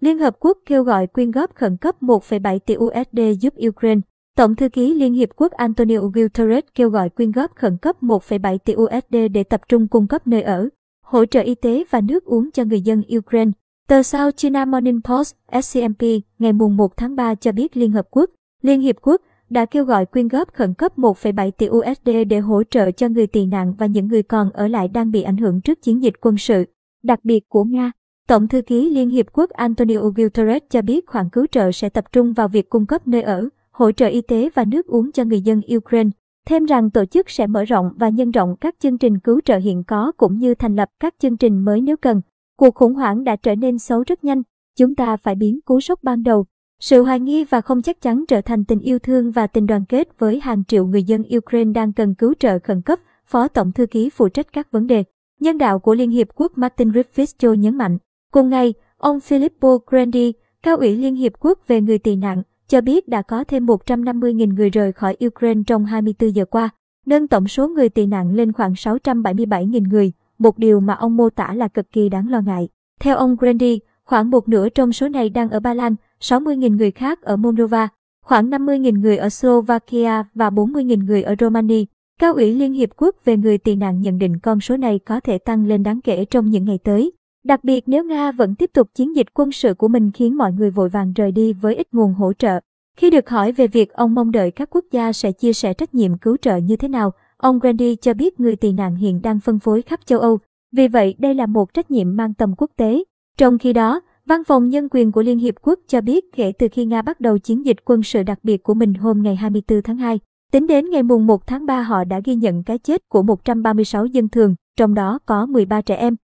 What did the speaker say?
Liên Hợp Quốc kêu gọi quyên góp khẩn cấp 1,7 tỷ USD giúp Ukraine. Tổng thư ký Liên Hiệp Quốc Antonio Guterres kêu gọi quyên góp khẩn cấp 1,7 tỷ USD để tập trung cung cấp nơi ở, hỗ trợ y tế và nước uống cho người dân Ukraine. Tờ South China Morning Post SCMP ngày 1 tháng 3 cho biết Liên Hợp Quốc, Liên Hiệp Quốc đã kêu gọi quyên góp khẩn cấp 1,7 tỷ USD để hỗ trợ cho người tị nạn và những người còn ở lại đang bị ảnh hưởng trước chiến dịch quân sự, đặc biệt của Nga. Tổng thư ký Liên Hiệp Quốc Antonio Guterres cho biết khoản cứu trợ sẽ tập trung vào việc cung cấp nơi ở, hỗ trợ y tế và nước uống cho người dân Ukraine. Thêm rằng tổ chức sẽ mở rộng và nhân rộng các chương trình cứu trợ hiện có cũng như thành lập các chương trình mới nếu cần. Cuộc khủng hoảng đã trở nên xấu rất nhanh, chúng ta phải biến cú sốc ban đầu. Sự hoài nghi và không chắc chắn trở thành tình yêu thương và tình đoàn kết với hàng triệu người dân Ukraine đang cần cứu trợ khẩn cấp, Phó Tổng Thư ký phụ trách các vấn đề. Nhân đạo của Liên Hiệp Quốc Martin Griffiths nhấn mạnh. Cùng ngày, ông Filippo Grandi, cao ủy Liên Hiệp Quốc về người tị nạn, cho biết đã có thêm 150.000 người rời khỏi Ukraine trong 24 giờ qua, nâng tổng số người tị nạn lên khoảng 677.000 người, một điều mà ông mô tả là cực kỳ đáng lo ngại. Theo ông Grandi, khoảng một nửa trong số này đang ở Ba Lan, 60.000 người khác ở Moldova, khoảng 50.000 người ở Slovakia và 40.000 người ở Romania. Cao ủy Liên Hiệp Quốc về người tị nạn nhận định con số này có thể tăng lên đáng kể trong những ngày tới. Đặc biệt nếu Nga vẫn tiếp tục chiến dịch quân sự của mình khiến mọi người vội vàng rời đi với ít nguồn hỗ trợ. Khi được hỏi về việc ông mong đợi các quốc gia sẽ chia sẻ trách nhiệm cứu trợ như thế nào, ông Grandi cho biết người tị nạn hiện đang phân phối khắp châu Âu. Vì vậy, đây là một trách nhiệm mang tầm quốc tế. Trong khi đó, Văn phòng Nhân quyền của Liên Hiệp Quốc cho biết kể từ khi Nga bắt đầu chiến dịch quân sự đặc biệt của mình hôm ngày 24 tháng 2, tính đến ngày mùng 1 tháng 3 họ đã ghi nhận cái chết của 136 dân thường, trong đó có 13 trẻ em.